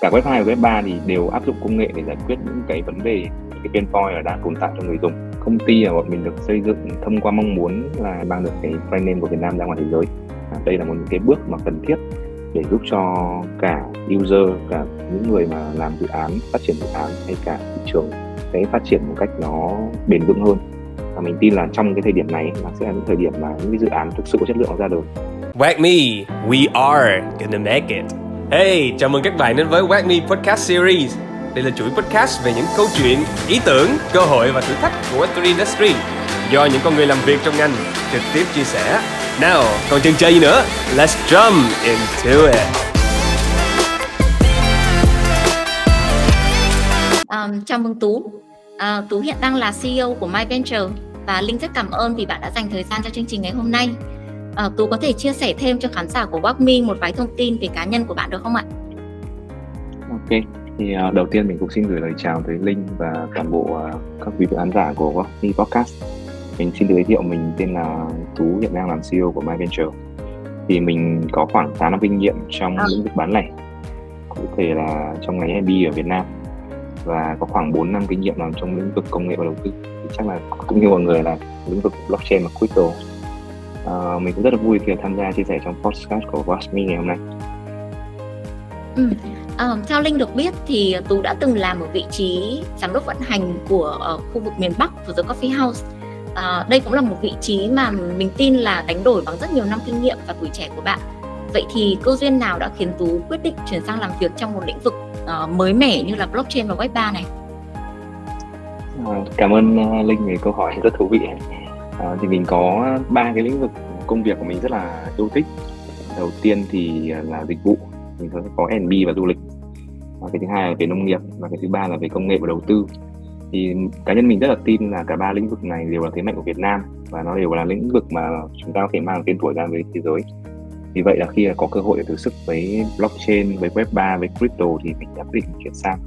cả web 2 và web 3 thì đều áp dụng công nghệ để giải quyết những cái vấn đề cái pain point là đang tồn tại cho người dùng. Công ty là bọn mình được xây dựng thông qua mong muốn là mang được cái brand name của Việt Nam ra ngoài thế giới. À, đây là một cái bước mà cần thiết để giúp cho cả user cả những người mà làm dự án phát triển dự án hay cả thị trường sẽ phát triển một cách nó bền vững hơn. Và mình tin là trong cái thời điểm này là sẽ là những thời điểm mà những cái dự án thực sự có chất lượng ra đời. Wag Me, we are gonna make it. Hey, chào mừng các bạn đến với Wag Me Podcast Series. Đây là chuỗi podcast về những câu chuyện, ý tưởng, cơ hội và thử thách của Web3 Industry do những con người làm việc trong ngành trực tiếp chia sẻ. Now, còn chần chờ gì nữa? Let's jump into it. Um, chào mừng Tú. Uh, Tú hiện đang là CEO của My Venture và Linh rất cảm ơn vì bạn đã dành thời gian cho chương trình ngày hôm nay. Uh, Tú có thể chia sẻ thêm cho khán giả của WalkMe một vài thông tin về cá nhân của bạn được không ạ? Ok, thì uh, đầu tiên mình cũng xin gửi lời chào tới Linh và toàn bộ uh, các quý vị khán giả của WalkMe Podcast. Mình xin giới thiệu mình tên là Tú hiện đang làm CEO của My Venture. Thì mình có khoảng 8 năm kinh nghiệm trong à. lĩnh vực bán lẻ, cụ thể là trong ngành MB ở Việt Nam và có khoảng 4 năm kinh nghiệm làm trong lĩnh vực công nghệ và đầu tư thì chắc là cũng như mọi người là lĩnh vực blockchain và crypto uh, mình cũng rất là vui khi tham gia chia sẻ trong podcast của WatchMe ngày hôm nay ừ. À, theo Linh được biết thì Tú đã từng làm ở vị trí giám đốc vận hành của uh, khu vực miền Bắc của The Coffee House. À, đây cũng là một vị trí mà mình tin là đánh đổi bằng rất nhiều năm kinh nghiệm và tuổi trẻ của bạn. Vậy thì cơ duyên nào đã khiến Tú quyết định chuyển sang làm việc trong một lĩnh vực uh, mới mẻ như là blockchain và web 3 này? À, cảm ơn uh, Linh về câu hỏi rất thú vị. À, thì mình có ba cái lĩnh vực công việc của mình rất là yêu thích. Đầu tiên thì à, là dịch vụ, mình có có N&B và du lịch. Và cái thứ hai là về nông nghiệp và cái thứ ba là về công nghệ và đầu tư. Thì cá nhân mình rất là tin là cả ba lĩnh vực này đều là thế mạnh của Việt Nam và nó đều là lĩnh vực mà chúng ta có thể mang tên tuổi ra với thế giới vì vậy là khi có cơ hội để thử sức với blockchain với web 3 với crypto thì mình đã quyết định chuyển sang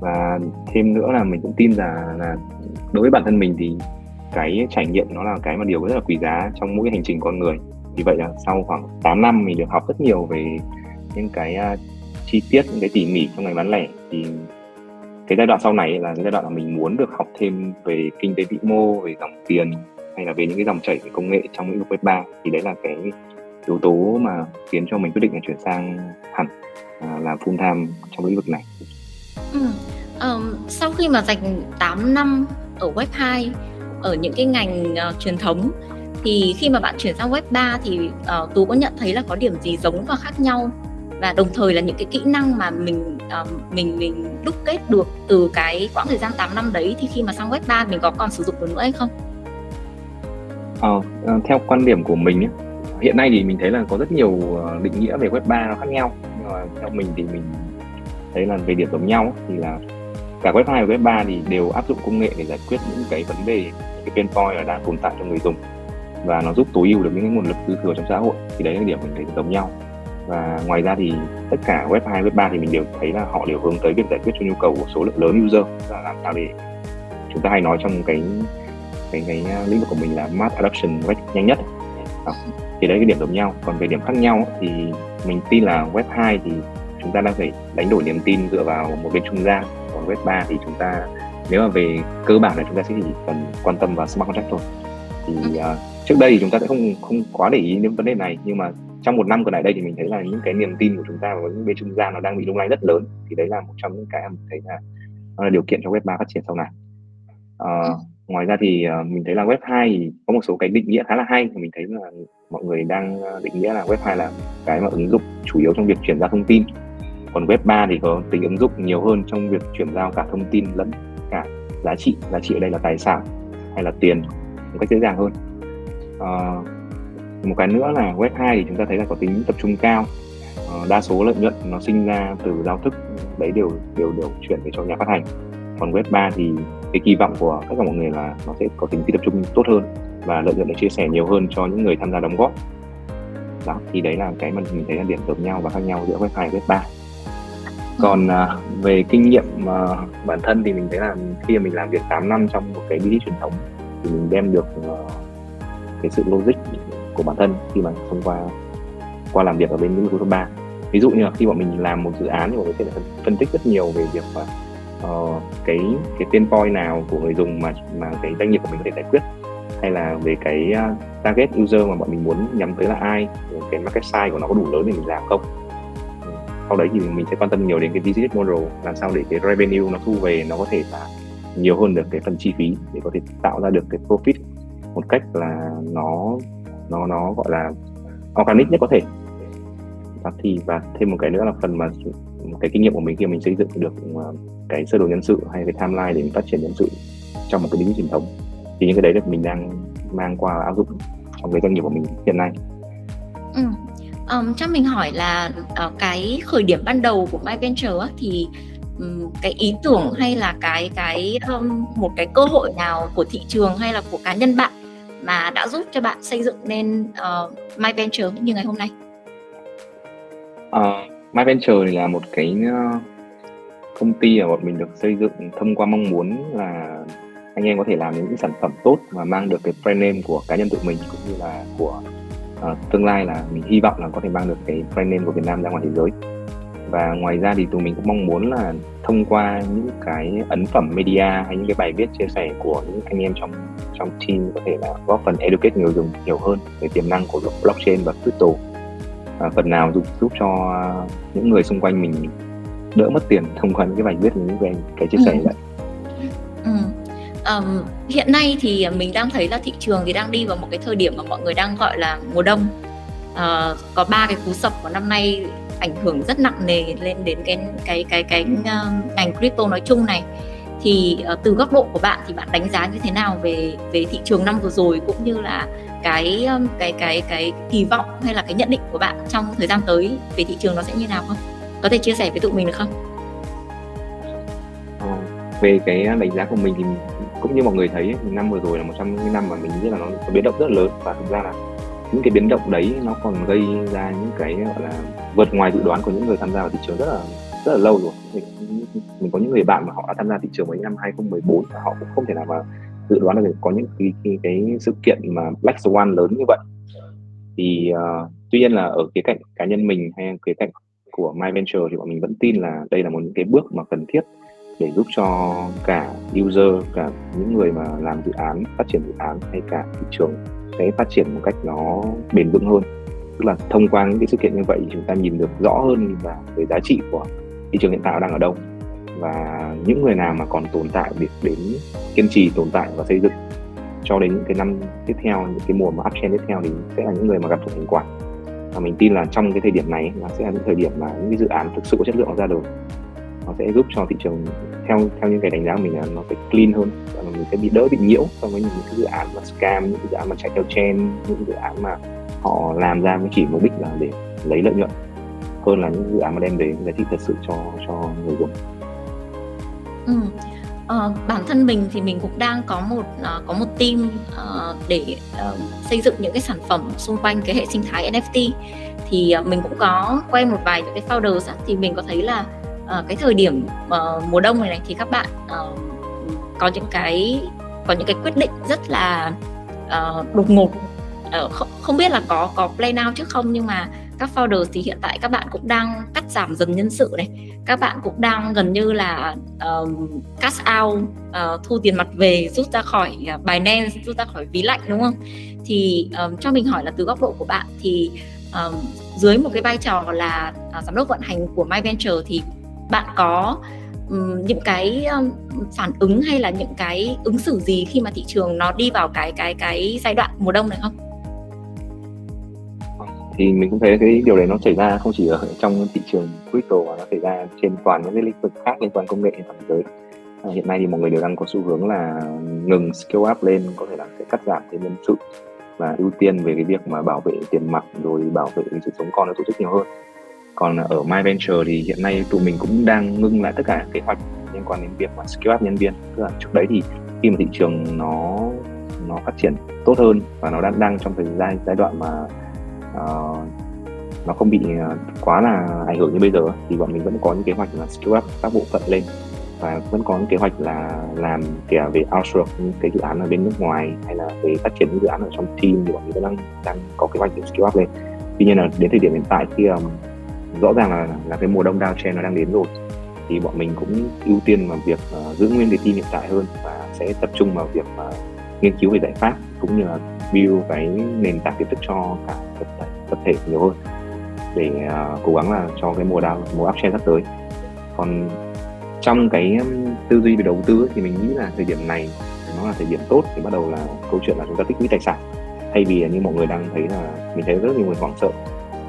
và thêm nữa là mình cũng tin là là đối với bản thân mình thì cái trải nghiệm nó là cái mà điều rất là quý giá trong mỗi hành trình con người vì vậy là sau khoảng 8 năm mình được học rất nhiều về những cái uh, chi tiết những cái tỉ mỉ trong ngành bán lẻ thì cái giai đoạn sau này là cái giai đoạn mà mình muốn được học thêm về kinh tế vĩ mô về dòng tiền hay là về những cái dòng chảy về công nghệ trong lĩnh vực web 3 thì đấy là cái yếu tố mà khiến cho mình quyết định là chuyển sang hẳn à, làm full time trong lĩnh vực này. Ừ. Um, sau khi mà dành 8 năm ở web 2 ở những cái ngành uh, truyền thống. Thì khi mà bạn chuyển sang web 3 thì uh, tú có nhận thấy là có điểm gì giống và khác nhau? Và đồng thời là những cái kỹ năng mà mình uh, mình mình đúc kết được từ cái quãng thời gian 8 năm đấy thì khi mà sang web 3 mình có còn sử dụng được nữa hay không? Ờ, theo quan điểm của mình ấy, hiện nay thì mình thấy là có rất nhiều định nghĩa về web 3 nó khác nhau. Nhưng mà theo mình thì mình thấy là về điểm giống nhau thì là cả web 2 và web 3 thì đều áp dụng công nghệ để giải quyết những cái vấn đề những cái pain point đang tồn tại cho người dùng. Và nó giúp tối ưu được những cái nguồn lực dư thừa trong xã hội. Thì đấy là điểm mình thấy giống nhau. Và ngoài ra thì tất cả web 2 web 3 thì mình đều thấy là họ đều hướng tới việc giải quyết cho nhu cầu của số lượng lớn user là làm sao để chúng ta hay nói trong cái cái cái à, lĩnh vực của mình là mass adoption cách nhanh nhất. Ờ, thì đấy cái điểm giống nhau. Còn về điểm khác nhau thì mình tin là web 2 thì chúng ta đang phải đánh đổi niềm tin dựa vào một bên trung gian web 3 thì chúng ta nếu mà về cơ bản là chúng ta sẽ chỉ cần quan tâm vào smart contract thôi. Thì uh, trước đây thì chúng ta sẽ không không quá để ý đến vấn đề này nhưng mà trong một năm gần lại đây thì mình thấy là những cái niềm tin của chúng ta với những bên trung gian nó đang bị lung lay rất lớn. Thì đấy là một trong những cái mình thấy là nó là điều kiện cho web 3 phát triển sau này. Uh, ngoài ra thì uh, mình thấy là web 2 thì có một số cái định nghĩa khá là hay. Mình thấy là mọi người đang ờ, định nghĩa là web 2 là cái mà ứng dụng chủ yếu trong việc chuyển giao thông tin còn web 3 thì có tính ứng dụng nhiều hơn trong việc chuyển giao cả thông tin lẫn cả giá trị. Giá trị ở đây là tài sản hay là tiền một cách dễ dàng hơn. À, một cái nữa là web 2 thì chúng ta thấy là có tính tập trung cao. À, đa số lợi nhuận nó sinh ra từ giao thức đấy đều đều đều chuyển về cho nhà phát hành. Còn web 3 thì cái kỳ vọng của tất cả mọi người là nó sẽ có tính phi tập trung tốt hơn và lợi nhuận được chia sẻ nhiều hơn cho những người tham gia đóng góp. Đó thì đấy là cái mà mình thấy là điểm giống nhau và khác nhau giữa web 2 và web 3 còn uh, về kinh nghiệm uh, bản thân thì mình thấy là khi mà mình làm việc 8 năm trong một cái business truyền thống thì mình đem được uh, cái sự logic của bản thân khi mà thông qua qua làm việc ở bên lĩnh vực web 3 ví dụ như là khi bọn mình làm một dự án thì bọn mình sẽ phân, phân tích rất nhiều về việc mà uh, ờ, cái cái pain point nào của người dùng mà mà cái doanh nghiệp của mình có thể giải quyết hay là về cái uh, target user mà bọn mình muốn nhắm tới là ai cái market size của nó có đủ lớn để mình làm không sau đấy thì mình sẽ quan tâm nhiều đến cái business model, làm sao để cái revenue nó thu về, nó có thể là nhiều hơn được cái phần chi phí để có thể tạo ra được cái profit một cách là nó nó nó gọi là organic nhất có thể và thì, và thêm một cái nữa là phần mà cái kinh nghiệm của mình khi mình xây dựng được à, cái sơ đồ nhân sự hay cái timeline để mình phát triển nhân sự trong một cái lĩnh truyền thống, thì những cái đấy là mình đang mang qua áp dụng trong cái doanh nghiệp của mình hiện nay. Um, cho mình hỏi là uh, cái khởi điểm ban đầu của My Venture á, thì um, cái ý tưởng hay là cái cái um, một cái cơ hội nào của thị trường hay là của cá nhân bạn mà đã giúp cho bạn xây dựng nên uh, My Venture như ngày hôm nay? Uh, My Venture thì là một cái uh, công ty mà bọn mình được xây dựng thông qua mong muốn là anh em có thể làm những sản phẩm tốt và mang được cái brand name của cá nhân tụi mình cũng như là của uh, tương lai là mình hy vọng là có thể mang được cái brand name của Việt Nam ra ngoài thế giới và ngoài ra thì tụi mình cũng mong muốn là thông qua những cái ấn phẩm media hay những cái bài viết chia sẻ của những anh em trong trong team có thể là góp phần educate người dùng nhiều hơn về tiềm năng của blockchain và crypto à, phần nào giúp giúp cho những người xung quanh mình đỡ mất tiền thông qua những cái bài viết những cái cái chia sẻ ừ. vậy ừ. Um, hiện nay thì mình đang thấy là thị trường thì đang đi vào một cái thời điểm mà mọi người đang gọi là mùa đông uh, có ba cái cú sập của năm nay ảnh hưởng rất nặng nề lên đến cái cái cái cái uh, ngành crypto nói chung này thì uh, từ góc độ của bạn thì bạn đánh giá như thế nào về về thị trường năm vừa rồi cũng như là cái um, cái cái cái kỳ vọng hay là cái nhận định của bạn trong thời gian tới về thị trường nó sẽ như nào không? Có thể chia sẻ với tụi mình được không? Về cái đánh giá của mình thì cũng như mọi người thấy năm vừa rồi là một trong những năm mà mình nghĩ là nó có biến động rất lớn. Và thực ra là những cái biến động đấy nó còn gây ra những cái gọi là vượt ngoài dự đoán của những người tham gia vào thị trường rất là rất là lâu rồi. Mình, mình có những người bạn mà họ đã tham gia thị trường mấy năm 2014 và họ cũng không thể nào mà dự đoán được có những cái, cái, cái sự kiện mà Black Swan lớn như vậy. Thì uh, tuy nhiên là ở khía cạnh cá nhân mình hay khía cạnh của My Venture thì bọn mình vẫn tin là đây là một những cái bước mà cần thiết để giúp cho cả user, cả những người mà làm dự án, phát triển dự án hay cả thị trường sẽ phát triển một cách nó bền vững hơn. Tức là thông qua những cái sự kiện như vậy chúng ta nhìn được rõ hơn là về giá trị của thị trường hiện tại đang ở đâu. Và những người nào mà còn tồn tại việc đến kiên trì, tồn tại và xây dựng cho đến những cái năm tiếp theo, những cái mùa mà uptrend tiếp theo thì sẽ là những người mà gặp được thành quả. Và mình tin là trong cái thời điểm này, nó sẽ là những thời điểm mà những cái dự án thực sự có chất lượng ra đời sẽ giúp cho thị trường theo theo những cái đánh giá của mình là nó sẽ clean hơn và mình sẽ bị đỡ bị nhiễu so với những cái dự án mà scam những cái dự án mà chạy theo trend những dự án mà họ làm ra mới chỉ mục đích là để lấy lợi nhuận hơn là những dự án mà đem đến giá trị thật sự cho cho người dùng. Ừ. Uh, bản thân mình thì mình cũng đang có một uh, có một team uh, để uh, xây dựng những cái sản phẩm xung quanh cái hệ sinh thái NFT thì uh, mình cũng có quen một vài những cái founder thì mình có thấy là uh, cái thời điểm uh, mùa đông này này thì các bạn uh, có những cái có những cái quyết định rất là uh, đột ngột. Uh, không, không biết là có có play now trước không nhưng mà các founder thì hiện tại các bạn cũng đang cắt giảm dần nhân sự này. Các bạn cũng đang gần như là um, cash out uh, thu tiền mặt về rút ra khỏi uh, Binance rút ra khỏi ví lạnh đúng không? Thì um, cho mình hỏi là từ góc độ của bạn thì um, dưới một cái vai trò là uh, giám đốc vận hành của My Venture thì bạn có um, những cái um, phản ứng hay là những cái ứng xử gì khi mà thị trường nó đi vào cái cái cái giai đoạn mùa đông này không? thì mình cũng thấy cái điều đấy nó xảy ra không chỉ ở trong thị trường crypto mà nó xảy ra trên toàn những cái lĩnh vực khác liên quan công nghệ trên toàn giới à, hiện nay thì mọi người đều đang có xu hướng là ngừng scale up lên có thể là sẽ cắt giảm thêm nhân sự và ưu tiên về cái việc mà bảo vệ tiền mặt rồi bảo vệ cái sự sống còn của tổ chức nhiều hơn còn ở My Venture thì hiện nay tụi mình cũng đang ngưng lại tất cả kế hoạch liên quan đến việc mà skill up nhân viên. Tức là trước đấy thì khi mà thị trường nó nó phát triển tốt hơn và nó đang đang trong thời gian giai đoạn mà uh, nó không bị ờ, quá là ảnh hưởng như bây giờ thì bọn mình vẫn có những kế hoạch là skill up các bộ phận lên và vẫn có những kế hoạch là làm kể về outsource những cái dự án ở bên nước ngoài hay là về phát triển những dự án ở trong team thì bọn mình vẫn đang đang có kế hoạch để skill up lên. Tuy nhiên là đến thời điểm hiện tại khi um, rõ ràng là là cái mùa đông downtrend nó đang đến rồi. Thì bọn mình cũng ưu tiên vào việc uh, giữ nguyên cái team hiện tại hơn và sẽ tập trung vào việc uh, nghiên cứu về giải pháp cũng như là build cái nền tảng kiến thức cho cả tập thể, tập thể nhiều hơn để uh, cố gắng là cho cái mùa down mùa uptrend sắp tới. Còn trong cái tư duy về đầu tư ấy, thì mình nghĩ là thời điểm này nó là thời điểm tốt thì bắt đầu là câu chuyện là chúng ta tích lũy tài sản. Thay vì như mọi người đang thấy là mình thấy rất nhiều người hoảng sợ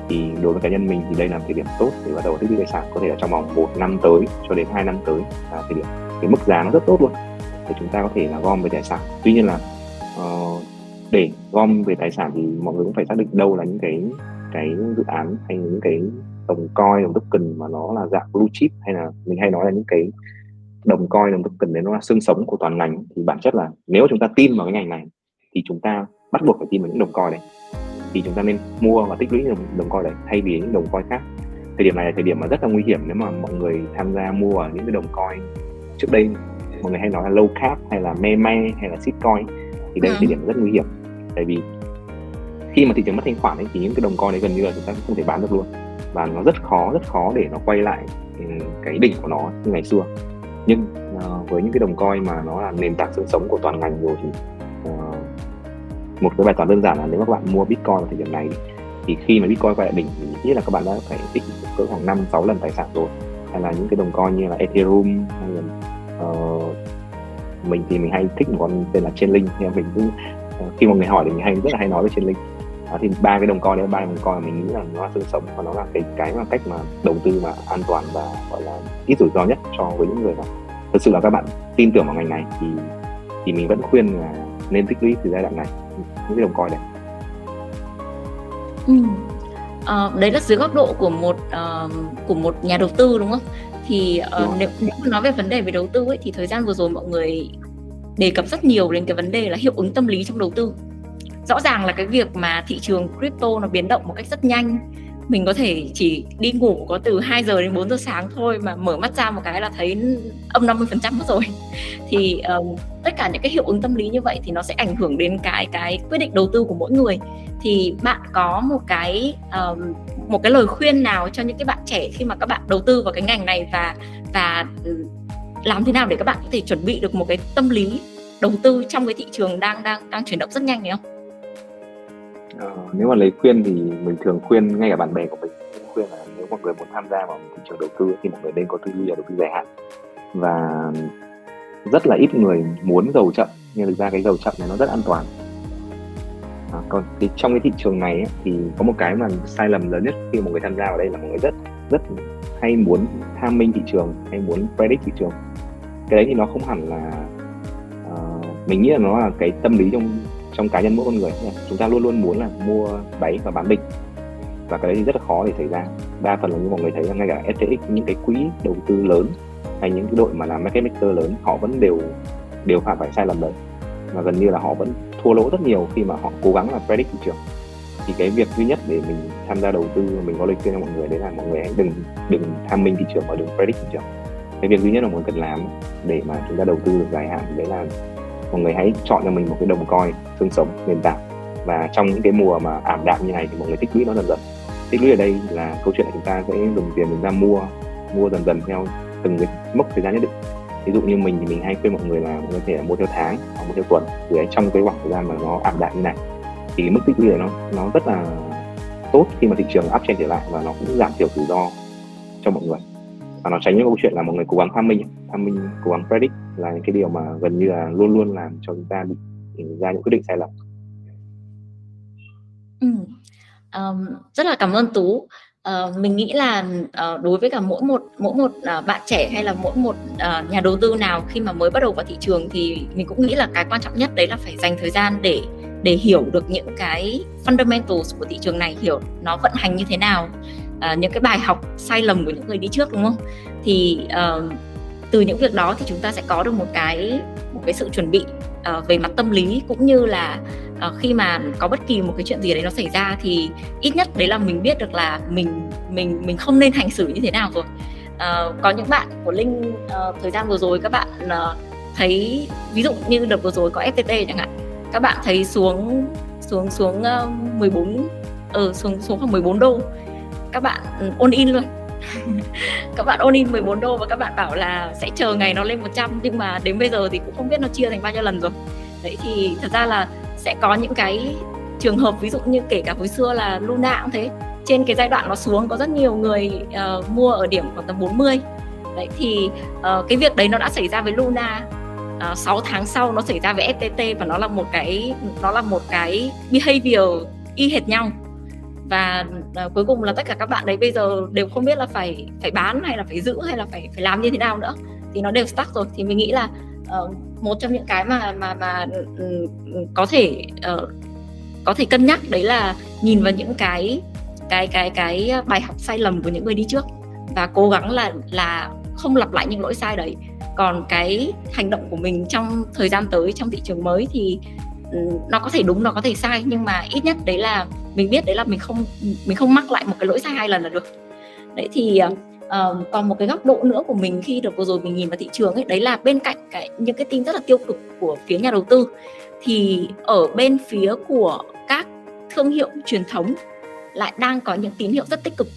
thì đối với cá nhân mình thì đây là một thời điểm tốt để bắt đầu tích lũy tài sản có thể là trong vòng một năm tới cho đến 2 năm tới là thời điểm cái mức giá nó rất tốt luôn. Để chúng ta có thể là gom về tài sản. Tuy nhiên là uh, để gom về tài sản thì mọi người cũng phải xác định đâu là những cái cái dự án hay những cái đồng coin đồng token mà nó là dạng blue chip hay là mình hay nói là những cái đồng coin đồng token đấy nó là xương sống của toàn ngành thì bản chất là nếu chúng ta tin vào cái ngành này thì chúng ta bắt buộc phải tin vào những đồng coin đấy thì chúng ta nên mua và tích lũy đồng, đồng coin đấy thay vì những đồng coin khác. Thời điểm này là thời điểm mà rất là nguy hiểm nếu mà mọi người tham gia mua ở những cái đồng coin trước đây. Mọi người hay nói là low cap hay là me me hay là shitcoin thì đây là thời điểm rất nguy hiểm. Tại vì khi mà thị trường mất thanh khoản ấy, thì những cái đồng coin đấy gần như là chúng ta không thể bán được luôn. Và nó rất khó rất khó để nó quay lại ừ, cái đỉnh của nó như ngày xưa. Nhưng uh, với những cái đồng coin mà nó là nền tảng xương sống của toàn ngành rồi thì một cái bài toán đơn giản là nếu các bạn mua bitcoin vào thời điểm này thì khi mà bitcoin quay lại đỉnh thì nghĩ là các bạn đã phải tích cỡ khoảng 5 6 lần tài sản rồi. Hay là những cái đồng coin như là ethereum hay là uh, mình thì mình hay thích một con tên là Chainlink. Nhưng mình cũng uh, khi mọi người hỏi thì mình hay rất là hay nói về Chainlink. Đó, thì ba cái đồng coin đấy ba đồng coin mình nghĩ là nó là xương sống và nó là cái cái mà cách mà đầu tư mà an toàn và gọi là ít rủi ro nhất cho với những người mà thực sự là các bạn tin tưởng vào ngành này thì thì mình vẫn khuyên là nên tích lũy từ giai đoạn này những cái đồng coin này. Ừ. à, đấy là dưới góc độ của một uh, của một nhà đầu tư đúng không? Thì uh, nếu, nếu nói về vấn đề về đầu tư ấy thì thời gian vừa rồi mọi người đề cập rất nhiều đến cái vấn đề là hiệu ứng tâm lý trong đầu tư. Rõ ràng là cái việc mà thị trường crypto nó biến động một cách rất nhanh mình có thể chỉ đi ngủ có từ 2 giờ đến 4 giờ sáng thôi mà mở mắt ra một cái là thấy âm 50% mất rồi thì um, tất cả những cái hiệu ứng tâm lý như vậy thì nó sẽ ảnh hưởng đến cái cái quyết định đầu tư của mỗi người thì bạn có một cái um, một cái lời khuyên nào cho những cái bạn trẻ khi mà các bạn đầu tư vào cái ngành này và và làm thế nào để các bạn có thể chuẩn bị được một cái tâm lý đầu tư trong cái thị trường đang đang đang chuyển động rất nhanh này không? Ờ, nếu mà lấy khuyên thì mình thường khuyên ngay cả bạn bè của mình khuyên là nếu mọi người muốn tham gia vào thị trường đầu tư thì mọi người nên có tư duy là đầu tư dài hạn. Và rất là ít người muốn giàu chậm nhưng thực ra cái giàu chậm này nó rất an toàn. À, còn thì trong cái thị trường này ấy, thì có một cái mà sai lầm lớn nhất khi mọi người tham gia vào đây là mọi người rất rất hay muốn tham minh thị trường hay muốn predict thị trường. Cái đấy thì nó không hẳn là uh, mình nghĩ là nó là cái tâm lý trong trong cá nhân mỗi con người. Chúng ta luôn luôn muốn là mua đáy và bán đỉnh và cái đấy thì rất là khó để xảy ra. Đa phần là như mọi người thấy là ngay cả FTX những cái quỹ đầu tư lớn hay những cái đội mà làm market maker lớn, họ vẫn đều đều phạm phải sai lầm đấy. Và gần như là họ vẫn thua lỗ rất nhiều khi mà họ cố gắng là predict thị trường. Thì cái việc duy nhất để mình tham gia đầu tư, mình có lời khuyên cho mọi người đấy là mọi người hãy đừng đừng tham minh thị trường và đừng predict thị trường. Cái việc duy nhất là mọi người cần làm để mà chúng ta đầu tư được dài hạn, đấy là mọi người hãy chọn cho mình một cái đồng coi xương sống, nền tảng. Và trong những cái mùa mà ảm đạm như này thì mọi người tích lũy nó dần dần. Tích lũy ở đây là câu chuyện là chúng ta sẽ dùng tiền chúng ta mua mua dần dần theo từng cái mốc thời gian nhất định. Ví dụ như mình thì mình hay khuyên mọi người là mọi người có thể mua theo tháng hoặc mua theo tuần thì trong cái khoảng thời gian mà nó ảm đạm như này, thì mức tích lũy nó nó rất là tốt khi mà thị trường uptrend trở lại và nó cũng giảm thiểu rủi ro cho mọi người. Và nó tránh những câu chuyện là mọi người cố gắng tham minh tham minh cố gắng predict là những cái điều mà gần như là luôn luôn làm cho chúng ta bị ra những quyết định sai lầm. Ừ. um, rất là cảm ơn tú. Uh, mình nghĩ là uh, đối với cả mỗi một mỗi một uh, bạn trẻ hay là mỗi một uh, nhà đầu tư nào khi mà mới bắt đầu vào thị trường thì mình cũng nghĩ là cái quan trọng nhất đấy là phải dành thời gian để để hiểu được những cái fundamentals của thị trường này hiểu nó vận hành như thế nào uh, những cái bài học sai lầm của những người đi trước đúng không? Thì uh, từ những việc đó thì chúng ta sẽ có được một cái một cái sự chuẩn bị uh, về mặt tâm lý cũng như là uh, khi mà có bất kỳ một cái chuyện gì đấy nó xảy ra thì ít nhất đấy là mình biết được là mình mình mình không nên hành xử như thế nào rồi. Uh, có những bạn của linh uh, thời gian vừa rồi các bạn uh, thấy ví dụ như đợt vừa rồi có FTT chẳng hạn các bạn thấy xuống xuống xuống uh, 14 ở uh, xuống xuống khoảng 14 đô các bạn ừ, ôn in luôn. các bạn ôn in 14 đô và các bạn bảo là sẽ chờ ngày nó lên 100 nhưng mà đến bây giờ thì cũng không biết nó chia thành bao nhiêu lần rồi. Đấy thì thật ra là sẽ có những cái trường hợp ví dụ như kể cả hồi xưa là Luna cũng thế. Trên cái giai đoạn nó xuống có rất nhiều người uh, mua ở điểm khoảng tầm 40 đấy thì uh, cái việc đấy nó đã xảy ra với Luna uh, ờ, 6 tháng sau nó xảy ra với FTT và nó là một cái nó là một cái behavior y hệt nhau và uh, cuối cùng là tất cả các bạn đấy bây giờ đều không biết là phải phải bán hay là phải giữ hay là phải phải làm như thế nào nữa. Thì nó đều stuck rồi. Thì mình nghĩ là uh, một trong những cái mà mà mà um, có thể uh, có thể cân nhắc đấy là nhìn vào những cái cái cái cái bài học sai lầm của những người đi trước và cố gắng là là không lặp lại những lỗi sai đấy. Còn cái hành động của mình trong thời gian tới trong thị trường mới thì ừ, nó có thể đúng nó có thể sai nhưng mà ít nhất đấy là mình biết đấy là mình không mình không mắc lại một cái lỗi sai hai lần là được. Đấy thì uh, còn một cái góc độ nữa của mình khi được vừa rồi mình nhìn vào thị trường ấy đấy là bên cạnh cái những cái tin rất là tiêu cực của phía nhà đầu tư thì ở bên phía của các thương hiệu truyền thống lại đang có những tín hiệu rất tích cực.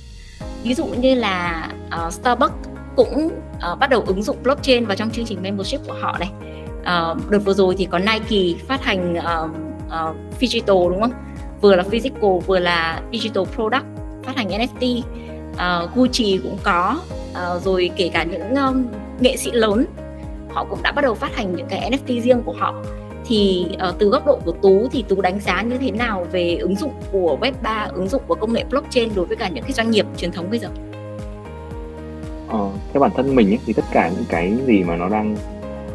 Ví dụ như là uh, Starbucks cũng uh, bắt đầu ứng dụng blockchain vào trong chương trình membership của họ này. Uh, đợt vừa rồi thì có Nike phát hành uh, uh, digital đúng không? Vừa là physical vừa là digital product phát hành NFT uh, ờ, Gucci cũng có. Uh, rồi kể cả những um, nghệ sĩ lớn họ cũng đã bắt đầu phát hành những cái NFT riêng của họ. Thì uh, từ góc độ của tú thì tú đánh giá như thế nào về ứng dụng của web 3 ứng dụng của công nghệ blockchain đối với cả những cái doanh nghiệp truyền thống bây giờ? Ờ, theo bản thân mình ấy, thì tất cả những cái gì mà nó đang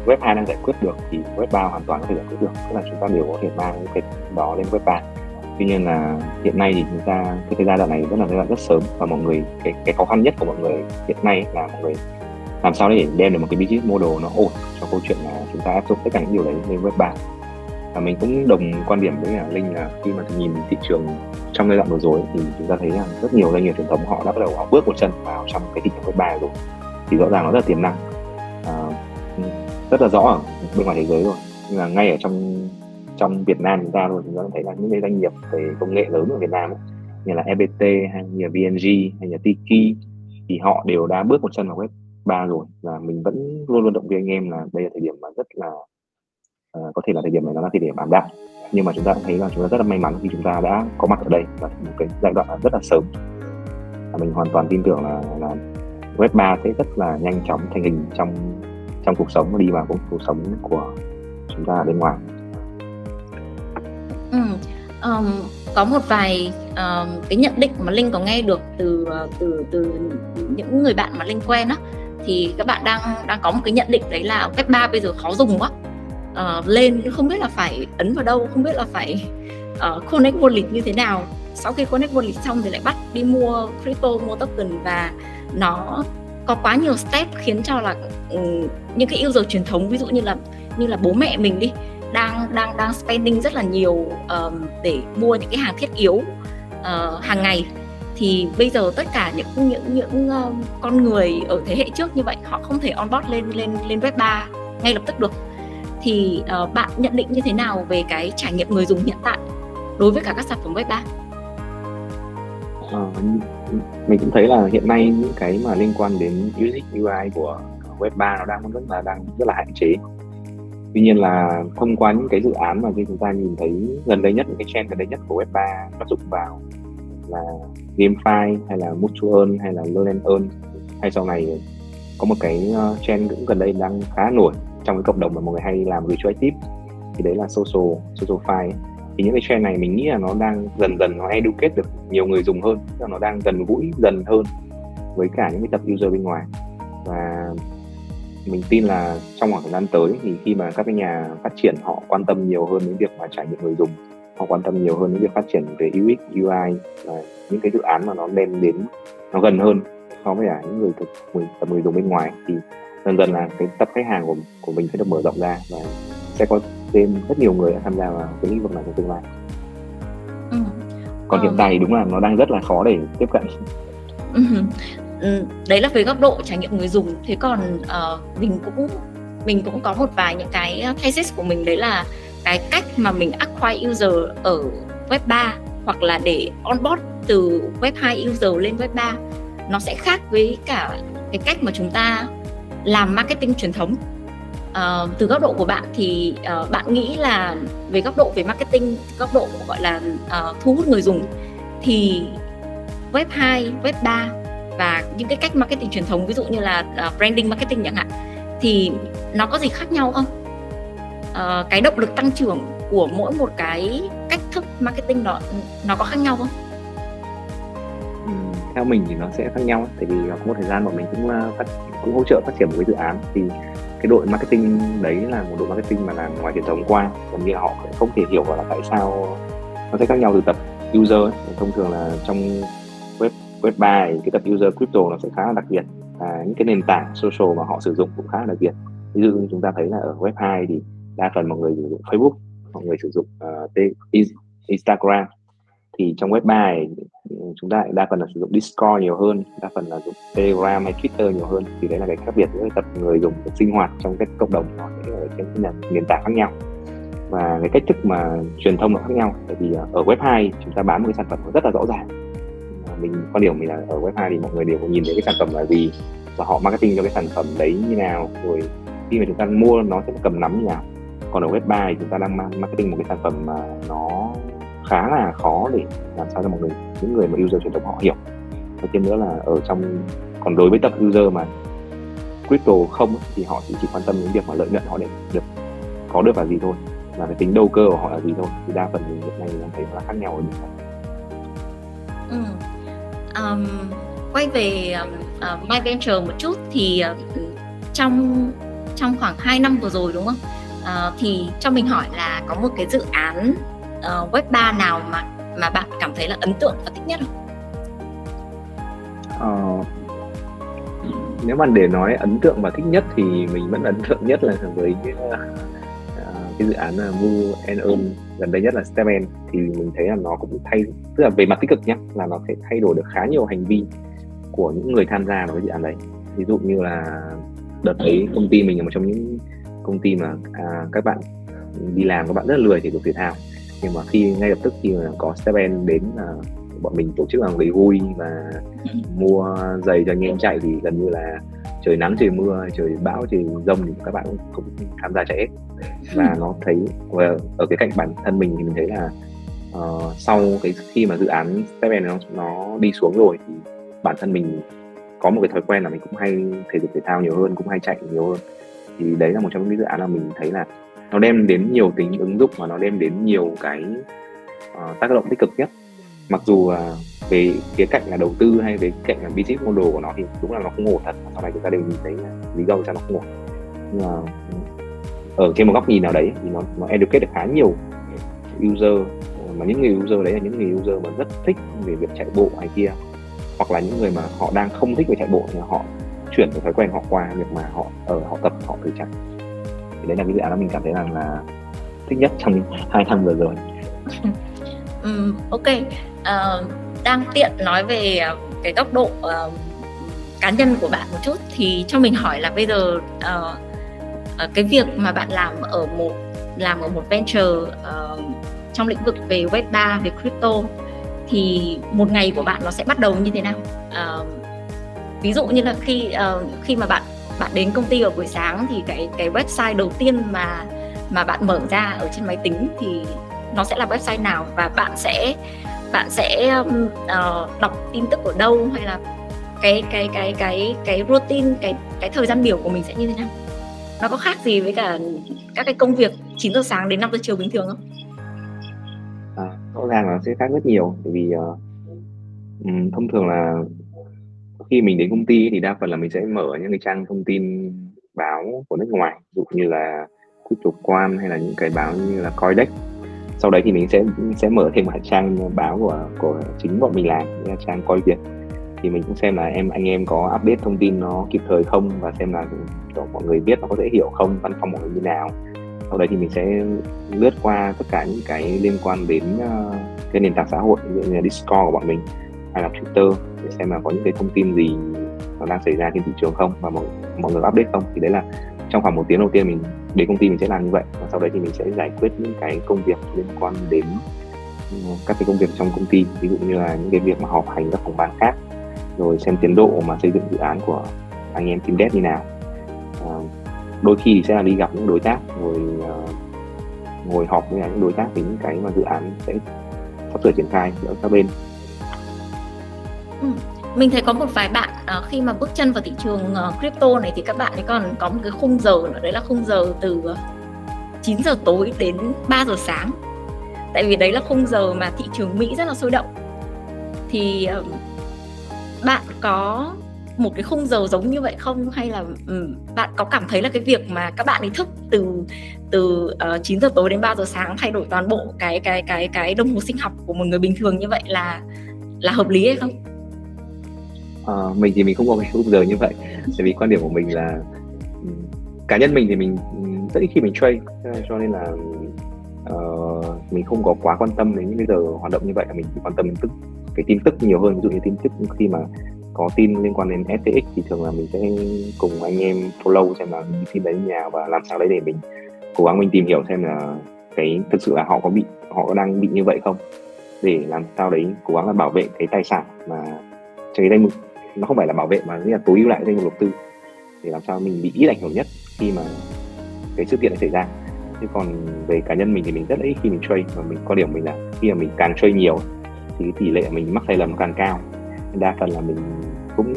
web 2 đang giải quyết được thì web 3 hoàn toàn có thể giải quyết được. Tức là chúng ta đều có thể mang cái đó lên web 3 tuy nhiên là hiện nay thì chúng ta cái, cái giai đoạn này rất là giai đoạn rất sớm và mọi người cái cái khó khăn nhất của mọi người hiện nay là mọi người làm sao để đem được một cái business model nó ổn cho câu chuyện là chúng ta áp dụng tất cả những điều đấy lên web 3 và mình cũng đồng quan điểm với linh là khi mà nhìn thị trường trong giai đoạn vừa rồi thì chúng ta thấy rằng rất nhiều doanh nghiệp truyền thống họ đã bắt đầu họ bước một chân vào trong cái thị trường web 3 rồi. Thì rõ ràng nó rất là tiềm năng. À, rất là rõ ở bên ngoài thế giới rồi. Nhưng mà ngay ở trong trong Việt Nam chúng ta luôn chúng ta thấy là những cái doanh nghiệp về công nghệ lớn ở Việt Nam ấy, như là EBT hay như là VNG hay là Tiki thì họ đều đã bước một chân vào web 3 rồi. Và mình vẫn luôn luôn động viên anh em là đây là thời điểm mà rất là uh, có thể là thời điểm này nó là thời điểm ảm đạm. Nhưng mà chúng ta cũng thấy là chúng ta rất là may mắn khi chúng ta đã có mặt ở đây và một cái giai đoạn rất là sớm. Và mình hoàn toàn tin tưởng là là web 3 sẽ rất là nhanh chóng thành hình trong trong cuộc sống và đi vào cuộc, cuộc sống của chúng ta ở bên ngoài ừ. um, có một vài um, cái nhận định mà linh có nghe được từ ờ, từ từ những người bạn mà linh quen á thì các bạn đang đang có một cái nhận định đấy là web 3 bây giờ khó dùng quá uh, lên không biết là phải ấn vào đâu không biết là phải uh, connect wallet như thế nào sau khi connect wallet xong thì lại bắt đi mua crypto mua token và nó có quá nhiều step khiến cho là um, những cái user truyền thống ví dụ như là như là bố mẹ mình đi đang đang đang spending rất là nhiều um, để mua những cái hàng thiết yếu uh, hàng ngày. Thì bây giờ tất cả những những những uh, con người ở thế hệ trước như vậy họ không thể onboard lên lên lên web 3 ngay lập tức được. Thì uh, bạn nhận định như thế nào về cái trải nghiệm người dùng hiện tại đối với cả các sản phẩm web 3? Ờ, mình cũng thấy là hiện nay những cái mà liên quan đến UX UI của web 3 nó đang rất là đang rất là hạn chế tuy nhiên là thông qua những cái dự án mà khi chúng ta nhìn thấy gần đây nhất, những cái trend gần đây nhất của web 3 áp dụng vào là GameFi hay là Mutual hay là Learn and Earn, hay sau này có một cái ờ, trend cũng gần đây đang khá nổi trong cái cộng đồng mà mọi người hay làm retroactive thì đấy là social social file thì những cái trend này mình nghĩ là nó đang dần dần nó educate được nhiều người dùng hơn, tức là nó đang gần gũi dần hơn với cả những cái tập user bên ngoài. Và mình tin là trong khoảng thời gian tới thì khi mà các cái nhà phát triển họ quan tâm nhiều hơn đến việc mà trải nghiệm người dùng họ quan tâm nhiều hơn đến việc phát triển về UX UI và những cái dự án mà nó đem đến nó gần hơn so với cả những người thực người, tập người dùng bên ngoài thì dần dần là cái tập khách hàng của của mình sẽ được mở rộng ra và sẽ có thêm rất nhiều người tham gia vào cái lĩnh vực này trong tương lai ừ. còn hiện ờ. tại thì đúng là nó đang rất là khó để tiếp cận ừ. Ừ. đấy là về góc độ trải nghiệm người dùng thế còn uh, mình cũng mình cũng có một vài những cái ờ, thesis của mình đấy là cái cách mà mình acquire user ở web 3 hoặc là để onboard từ web 2 user lên web 3 nó sẽ khác với cả cái cách mà chúng ta làm marketing truyền thống uh, từ góc độ của bạn thì uh, bạn nghĩ là về góc độ về marketing góc độ gọi là uh, thu hút người dùng thì web 2, web 3 và những cái cách marketing truyền thống ví dụ như là uh, branding marketing chẳng hạn thì nó có gì khác nhau không? Uh, cái động lực tăng trưởng của mỗi một cái cách thức marketing đó nó có khác nhau không? Ừ, theo mình thì nó sẽ khác nhau tại vì có một thời gian bọn mình cũng phát cũng hỗ trợ phát triển một cái dự án thì cái đội marketing đấy là một đội marketing mà làm ngoài truyền thống qua gần như họ không thể hiểu là tại sao nó sẽ khác nhau từ tập user ấy. thông thường là trong web web 3 cái tập user crypto nó sẽ khá là đặc biệt. Và những cái nền tảng social mà họ sử dụng cũng khá là đặc biệt. Ví dụ như chúng ta thấy là ở web 2 thì đa phần mọi người sử dụng Facebook mọi người sử dụng uh, Instagram. Thì trong web 3 này, ừ, chúng ta đa phần là sử dụng Discord nhiều hơn đa phần là dùng Telegram hay Twitter nhiều hơn. Thì đấy là cái khác biệt giữa tập người dùng sinh hoạt trong cái cộng đồng nó sẽ ở trên cái nền tảng khác nhau. Và cái cách thức mà truyền thông nó khác nhau. Tại vì ờ, ở web 2 chúng ta bán một cái sản phẩm rất là rõ ràng mình quan điểm mình là ở web 2 thì mọi người đều nhìn thấy cái sản phẩm là gì và họ marketing cho cái sản phẩm đấy như nào. Rồi khi mà chúng ta mua nó sẽ cầm nắm như nào. Còn ở web 3 thì chúng ta đang marketing một cái sản phẩm mà nó khá là khó để làm sao cho mọi người những người mà user truyền thống họ hiểu. Và thêm nữa là ở trong còn đối với tập user mà crypto không thì họ chỉ, chỉ quan tâm đến việc mà lợi nhuận họ để được có được là gì thôi. Là cái tính đầu cơ của họ là gì thôi. Thì đa phần hiện nay mình thấy là khác nhau ở điểm này ừ um, quay về uh, ờ, My Venture một chút thì uh, trong trong khoảng 2 năm vừa rồi đúng không? Uh, thì cho mình hỏi là có một cái dự án uh, web 3 nào mà mà bạn cảm thấy là ấn tượng và thích nhất không? Uh, nếu mà để nói ấn tượng và thích nhất thì mình vẫn ấn tượng nhất là với cái, uh, cái dự án là Move and Earn gần đây nhất là Stepen thì mình thấy là nó cũng thay tức là về mặt tích cực nhé là nó sẽ thay đổi được khá nhiều hành vi của những người tham gia vào cái dự án đấy. Ví dụ như là đợt ấy công ty mình là một trong những công ty mà à, các bạn đi làm các bạn rất là lười thể dục thể thao. Nhưng mà khi ngay lập tức khi mà có Stepen đến là bọn mình tổ chức là người vui và mua giày cho anh em chạy thì gần như là trời nắng trời mưa trời bão trời rông thì các bạn cũng, cũng tham gia chạy hết. Và nó thấy và ở cái cạnh bản thân mình thì mình thấy là uh, sau cái khi mà dự án Stepen nó nó đi xuống rồi thì bản thân mình có một cái thói quen là mình cũng hay thể dục thể thao nhiều hơn cũng hay chạy nhiều hơn. Thì đấy là một trong những dự án mà mình thấy là nó đem đến nhiều tính ứng dụng và nó đem đến nhiều cái uh, tác động tích cực nhất. Mặc dù uh, về khía cạnh là đầu tư hay về cạnh là business model của nó thì đúng là nó không ổn thật. Sau này chúng ta đều nhìn thấy lý do cho nó không ổn. Nhưng mà ừ, ở trên một góc nhìn nào đấy thì nó nó educate được khá nhiều user. Mà những người user đấy là những người user mà rất thích về việc chạy bộ hay kia hoặc là những người mà họ đang không thích về chạy bộ thì họ chuyển cái thói quen họ qua việc mà họ ở họ tập họ thử chạy. Thì đấy là cái dự án mà mình cảm thấy rằng là thích nhất trong hai năm vừa rồi. Um, ok. Uh, đang tiện nói về ờ, cái tốc độ uh, cá nhân của bạn một chút thì cho mình hỏi là bây giờ uh, uh, cái việc mà bạn làm ở một làm ở một venture uh, trong lĩnh vực về web 3 về crypto thì một ngày của bạn nó sẽ bắt đầu như thế nào? Uh, ví dụ như là khi uh, khi mà bạn bạn đến công ty ở buổi sáng thì cái cái website đầu tiên mà mà bạn mở ra ở trên máy tính thì nó sẽ là website nào? Và bạn sẽ bạn sẽ uh, đọc tin tức ở đâu hay là cái cái cái cái cái routine cái cái thời gian biểu của mình sẽ như thế nào nó có khác gì với cả các cái công việc 9 giờ sáng đến 5 giờ chiều bình thường không? À, rõ ràng là sẽ khác rất nhiều bởi vì uh, thông thường là khi mình đến công ty thì đa phần là mình sẽ mở những cái trang thông tin báo của nước ngoài ví dụ như là Crypto Quan hay là những cái báo như là Coindex sau đấy thì mình sẽ sẽ mở thêm một trang báo của của chính bọn mình làm là trang coi việt thì mình cũng xem là em anh em có update thông tin nó kịp thời không và xem là mọi người biết nó có dễ hiểu không văn phòng mọi người như nào. Sau đấy thì mình sẽ lướt qua tất cả những cái liên quan đến uh, cái nền tảng xã hội ví dụ như là Discord của bọn mình hay là Twitter để xem là có những cái thông tin gì nó đang xảy ra trên thị trường không và mọi, mọi người update không. Thì đấy là trong khoảng một tiếng đầu tiên mình đến công ty mình sẽ làm như vậy và sau đấy thì mình sẽ giải quyết những cái công việc liên quan đến ừ, các cái công việc trong công ty ví dụ như là những cái việc mà họp hành các phòng ban khác rồi xem tiến độ mà xây dựng dự án của anh em team dev như nào à, đôi khi thì sẽ là đi gặp những đối tác rồi uh, ngồi họp với những đối tác về những cái mà dự án sẽ sắp sửa triển khai giữa các bên ừ mình thấy có một vài bạn uh, khi mà bước chân vào thị trường uh, crypto này thì các bạn ấy còn có một cái khung giờ nữa đấy là khung giờ từ ờ, 9 giờ tối đến 3 giờ sáng. Tại vì đấy là khung giờ mà thị trường Mỹ rất là sôi động. Thì uh, bạn có một cái khung giờ giống như vậy không? Hay là um, bạn có cảm thấy là cái việc mà các bạn ấy thức từ từ uh, 9 giờ tối đến 3 giờ sáng thay đổi toàn bộ cái cái cái cái đồng hồ sinh học của một người bình thường như vậy là là hợp lý hay không? Ờ, mình thì mình không có cái khung giờ như vậy. Tại vì quan điểm của mình là ừ, cá nhân mình thì mình ừ, rất ít khi mình trade cho nên là uh, mình không có quá quan tâm đến những cái giờ hoạt động như vậy. Mình chỉ quan tâm đến tức cái tin tức nhiều hơn. Ví dụ như tin tức khi mà có tin liên quan đến FTX thì thường là mình sẽ cùng anh em follow xem là những tin đấy như nào và làm sao đấy để mình cố gắng mình tìm hiểu xem là cái thực sự là họ có bị họ có đang bị như vậy không. Để làm sao đấy cố gắng là bảo vệ cái tài sản mà cái danh mục nó không phải là bảo vệ mà nghĩa là tối ưu lại danh mục đầu tư. Để làm sao mình bị ít ảnh hưởng nhất khi mà cái sự kiện này xảy ra. Chứ còn về cá nhân mình thì mình rất là ít khi mình trade. Và mình có điểm mình là khi mà mình càng trade nhiều thì cái tỷ lệ mình mắc sai lầm càng cao. Đa phần là mình cũng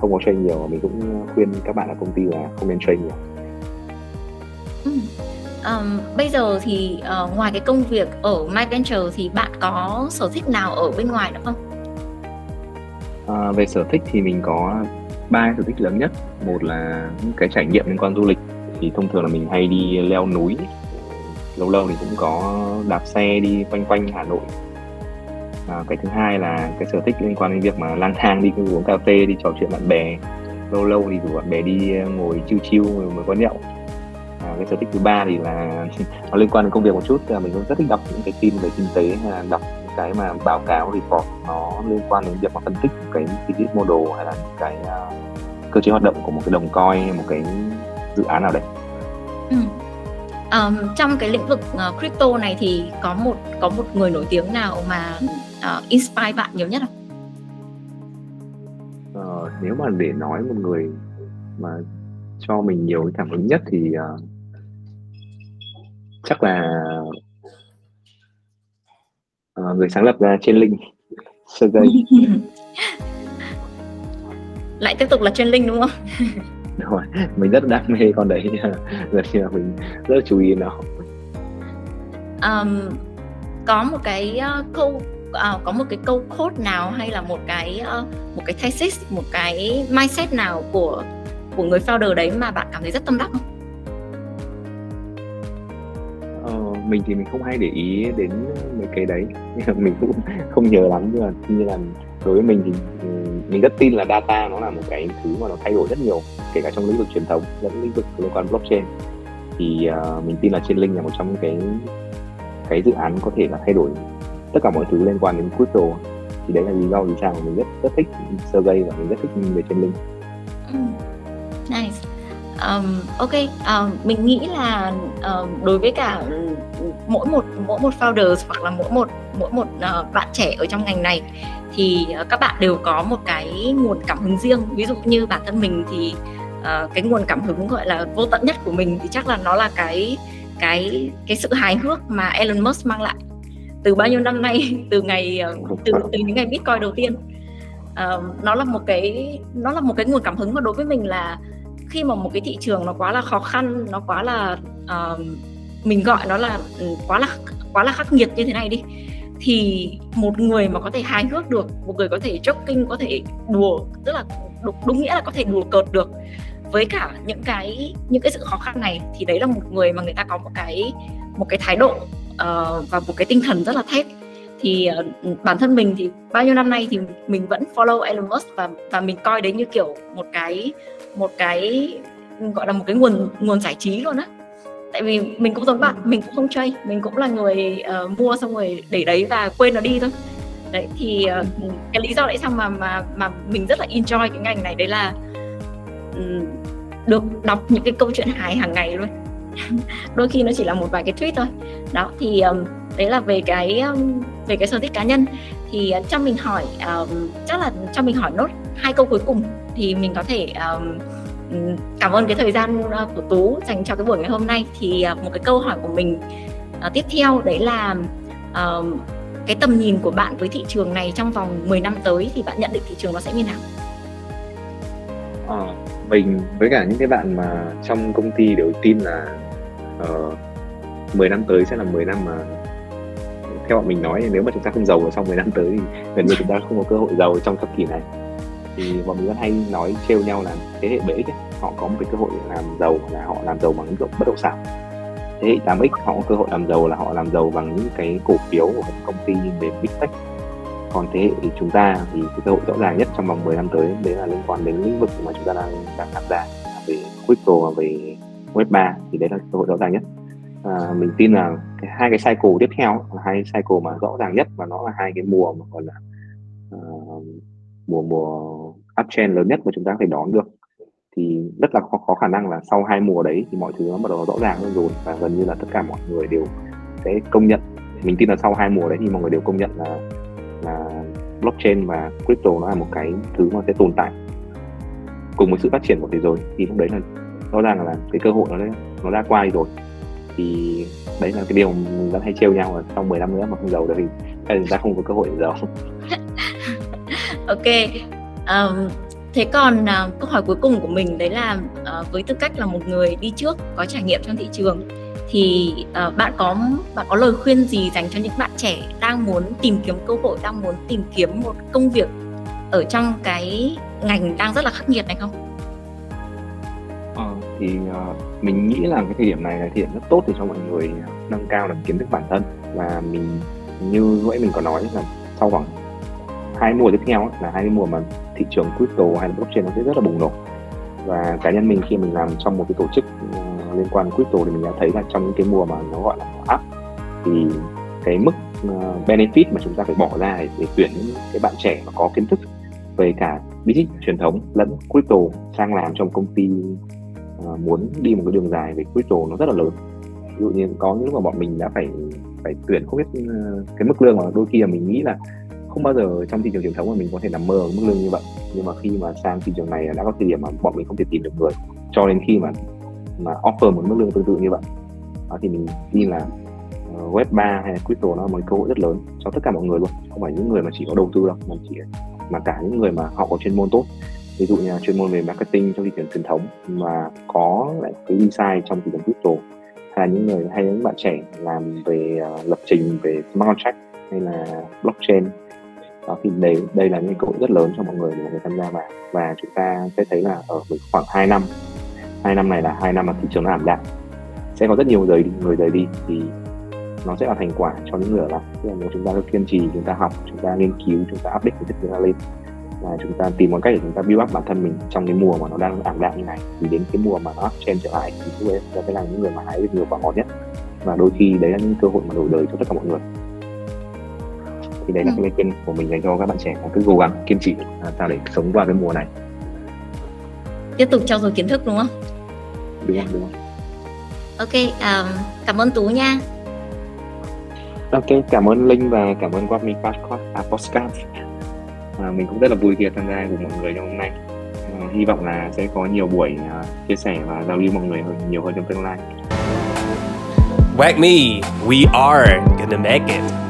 không có trade nhiều và mình cũng khuyên các bạn ở công ty là không nên trade nhiều. Ừ. um, bây giờ thì uh, ngoài cái công việc ở My Venture thì bạn có sở thích nào ở bên ngoài nữa không? À, về sở thích thì mình có ba sở thích lớn nhất. Một là những cái trải nghiệm liên quan du lịch thì thông thường là mình hay đi leo núi. Lâu lâu thì cũng có đạp xe đi quanh quanh Hà Nội. À, cái thứ hai là cái sở thích liên quan đến việc mà lang thang đi uống cà phê đi trò chuyện bạn bè. Lâu lâu thì rủ bạn bè đi ờ, ngồi chiêu chiêu ngồi mới quán nhậu. À, cái sở thích thứ ba thì là nó liên quan đến công việc một chút. Là mình cũng rất thích đọc những cái tin về kinh tế hay là đọc cái mà báo cáo report nó liên quan đến việc mà phân tích cái business model hay là cái uh, cơ chế hoạt động của một cái đồng coin hay một cái dự án nào đấy ừ. um, trong cái lĩnh vực uh, crypto này thì có một có một người nổi tiếng nào mà uh, inspire bạn nhiều nhất không? Uh, nếu mà để nói một người mà cho mình nhiều cái cảm hứng nhất thì uh, chắc là uh, người sáng lập ra trên linh Sergey lại tiếp tục là trên linh đúng không? Rồi mình rất đam mê con đấy. Như là mình rất là chú ý nó. Um, có một cái uh, câu uh, có một cái câu code nào hay là một cái uh, một cái thesis một cái mindset nào của của người founder đấy mà bạn cảm thấy rất tâm đắc không? Mình thì mình không hay để ý đến mấy cái đấy. Mình cũng không nhớ lắm nhưng mà như là đối với mình thì ừ, mình rất tin là data nó là một cái thứ mà nó thay đổi rất nhiều kể cả trong lĩnh vực truyền thống lẫn lĩnh vực liên quan blockchain. Thì uh, mình tin là trên link là một trong cái cái dự án có thể là thay đổi tất cả mọi thứ liên quan đến crypto. Thì đấy là lý do vì sao mà mình rất rất thích Sergey và mình rất thích về trên link ừ. nice. Um, ok um, mình nghĩ là um, đối với cả mỗi một mỗi một founder hoặc là mỗi một mỗi một uh, bạn trẻ ở trong ngành này thì uh, các bạn đều có một cái nguồn cảm hứng riêng. Ví dụ như bản thân mình thì uh, cái nguồn cảm hứng gọi là vô tận nhất của mình thì chắc là nó là cái cái cái sự hài hước mà Elon Musk mang lại. Từ bao nhiêu năm nay từ ngày từ từ những ngày Bitcoin đầu tiên uh, nó là một cái nó là một cái nguồn cảm hứng mà đối với mình là khi mà một cái thị trường nó quá là khó khăn nó quá là uh, mình gọi nó là ừ, quá là quá là khắc nghiệt như thế này đi. Thì một người mà có thể hài hước được một người có thể joking có thể đùa tức là đúng, đúng nghĩa là có thể đùa cợt được với cả những cái những cái sự khó khăn này thì đấy là một người mà người ta có một cái một cái thái độ uh, và một cái tinh thần rất là thép. Thì uh, bản thân mình thì bao nhiêu năm nay thì mình vẫn follow Elon Musk và và mình coi đấy như kiểu một cái một cái gọi là một cái nguồn nguồn giải trí luôn á tại vì mình cũng giống bạn mình cũng không chơi mình cũng là người uh, mua xong rồi để đấy và quên nó đi thôi. Đấy thì uh, cái lý do tại sao mà mà mà mình rất là enjoy cái ngành này đấy là um, được đọc những cái câu chuyện hài hàng ngày luôn. Đôi khi nó chỉ là một vài cái tweet thôi. Đó thì um, đấy là về cái um, về cái sở thích cá nhân. Thì uh, cho mình hỏi um, chắc là cho mình hỏi nốt hai câu cuối cùng thì mình có thể um, cảm ơn cái thời gian ờ, của tú dành cho cái buổi ngày hôm nay thì ờ, một cái câu hỏi của mình uh, tiếp theo đấy là uh, cái tầm nhìn của bạn với thị trường này trong vòng 10 năm tới thì bạn nhận định thị trường nó sẽ như nào? À, mình với cả những cái bạn mà trong công ty đều tin là uh, 10 năm tới sẽ là 10 năm mà theo bọn mình nói nếu mà chúng ta không giàu ở sau 10 năm tới thì gần như chúng ta không có cơ hội giàu trong thập kỷ này thì bọn mình vẫn hay nói trêu nhau là thế hệ 7 họ có một cái cơ hội làm giàu là họ làm giàu bằng ứng dụng bất động sản. Thế hệ 8X họ có cơ hội làm giàu là họ làm giàu bằng những cái cổ phiếu của các công ty về big tech. Còn thế hệ thì chúng ta thì cái cơ hội rõ ràng nhất trong vòng 10 năm tới đấy là liên quan đến lĩnh vực mà chúng ta đang đang tham gia về crypto và về web 3 thì đấy là cơ hội rõ ràng nhất. À, mình tin là cái, hai cái cycle tiếp theo là hai cycle mà rõ ràng nhất và nó là hai cái mùa mà gọi là uh, mùa mùa uptrend lớn nhất mà chúng ta có thể đón được thì rất là khó, có khả năng là sau hai mùa đấy thì mọi thứ nó bắt đầu rõ ràng hơn rồi. Và gần như là tất cả mọi người đều sẽ công nhận. Mình tin là sau hai mùa đấy thì mọi người đều công nhận là là blockchain và crypto nó là một cái thứ mà sẽ tồn tại cùng với sự phát triển của thế giới. Thì lúc đấy là rõ ràng là cái cơ hội nó nó đã qua đi rồi. Thì đấy là cái điều mình vẫn hay trêu nhau là sau 10 năm nữa mà không giàu được thì chúng ta không có cơ hội để giàu. Ok um, thế còn uh, câu hỏi cuối cùng của mình đấy là uh, với tư cách là một người đi trước có trải nghiệm trong thị trường thì uh, bạn có bạn có lời khuyên gì dành cho những bạn trẻ đang muốn tìm kiếm cơ hội đang muốn tìm kiếm một công việc ở trong cái ngành đang rất là khắc nghiệt này không? Ờ, thì uh, mình nghĩ là cái thời điểm này là thời điểm rất tốt để cho mọi người nâng cao được kiến thức bản thân và mình như vậy mình có nói là sau khoảng hai mùa tiếp theo là hai cái mùa mà thị trường crypto hay là blockchain nó sẽ rất là bùng nổ. Và cá nhân mình khi mình làm trong một cái tổ chức ờ, liên quan crypto thì mình đã thấy là trong những cái mùa mà nó gọi là up thì cái mức ờ, benefit mà chúng ta phải bỏ ra để, để tuyển những cái bạn trẻ mà có kiến thức về cả business truyền thống lẫn crypto sang làm trong công ty uh, muốn đi một cái đường dài về crypto nó rất là lớn. Ví dụ như có những lúc mà bọn mình đã phải phải tuyển không biết uh, cái mức lương mà đôi khi là mình nghĩ là không bao giờ trong thị trường truyền thống mà mình có thể nằm mơ ở mức lương như vậy. Nhưng mà khi mà sang thị trường này đã có thời điểm mà bọn mình không thể tìm được người. Cho đến khi mà mà offer một mức lương tương tự như vậy đó, thì mình tin là uh, web 3 hay là crypto nó là một cơ hội rất lớn cho tất cả mọi người luôn. Không phải những người mà chỉ có đầu tư đâu mà chỉ mà cả những người mà họ có chuyên môn tốt. Ví dụ như là chuyên môn về marketing trong thị trường truyền thống mà có lại cái insight trong thị trường crypto hay là những người hay những bạn trẻ làm về uh, lập trình về smart contract hay là blockchain đó thì đây đây là những cơ hội rất lớn cho mọi người để mọi người tham gia vào và chúng ta sẽ thấy là ở khoảng 2 năm, hai năm này là hai năm mà thị trường nó ảm đạm. Sẽ có rất nhiều người người rời đi thì nó sẽ là thành quả cho những người ở lại. Tức là nếu chúng ta cứ kiên trì, chúng ta học, chúng ta nghiên cứu, chúng ta update kiến thức chúng ta lên và chúng ta tìm một cách để chúng ta build up bản thân mình trong cái mùa mà nó đang ảm đạm như này. Thì đến cái mùa mà nó uptrend trở lại thì chúng ta sẽ là những người mà hái được nhiều quả ngọt nhất. Và đôi khi đấy là những cơ hội mà đổi đời cho tất cả mọi người thì đấy là cái lời khuyên của mình dành cho các bạn trẻ. Là cứ cố gắng kiên trì làm sao để sống qua cái mùa này. Tiếp tục trau dồi kiến thức đúng không? Đúng không đúng ok um, cảm ơn tú nha. Ok cảm ơn linh và cảm ơn Quadmin podcast à, podcast à, mình cũng rất là vui khi tham gia cùng mọi người trong hôm nay. À, hy vọng là sẽ có nhiều buổi uh, chia sẻ và giao lưu mọi người hơn nhiều hơn trong tương lai. Whack me, we are gonna make it.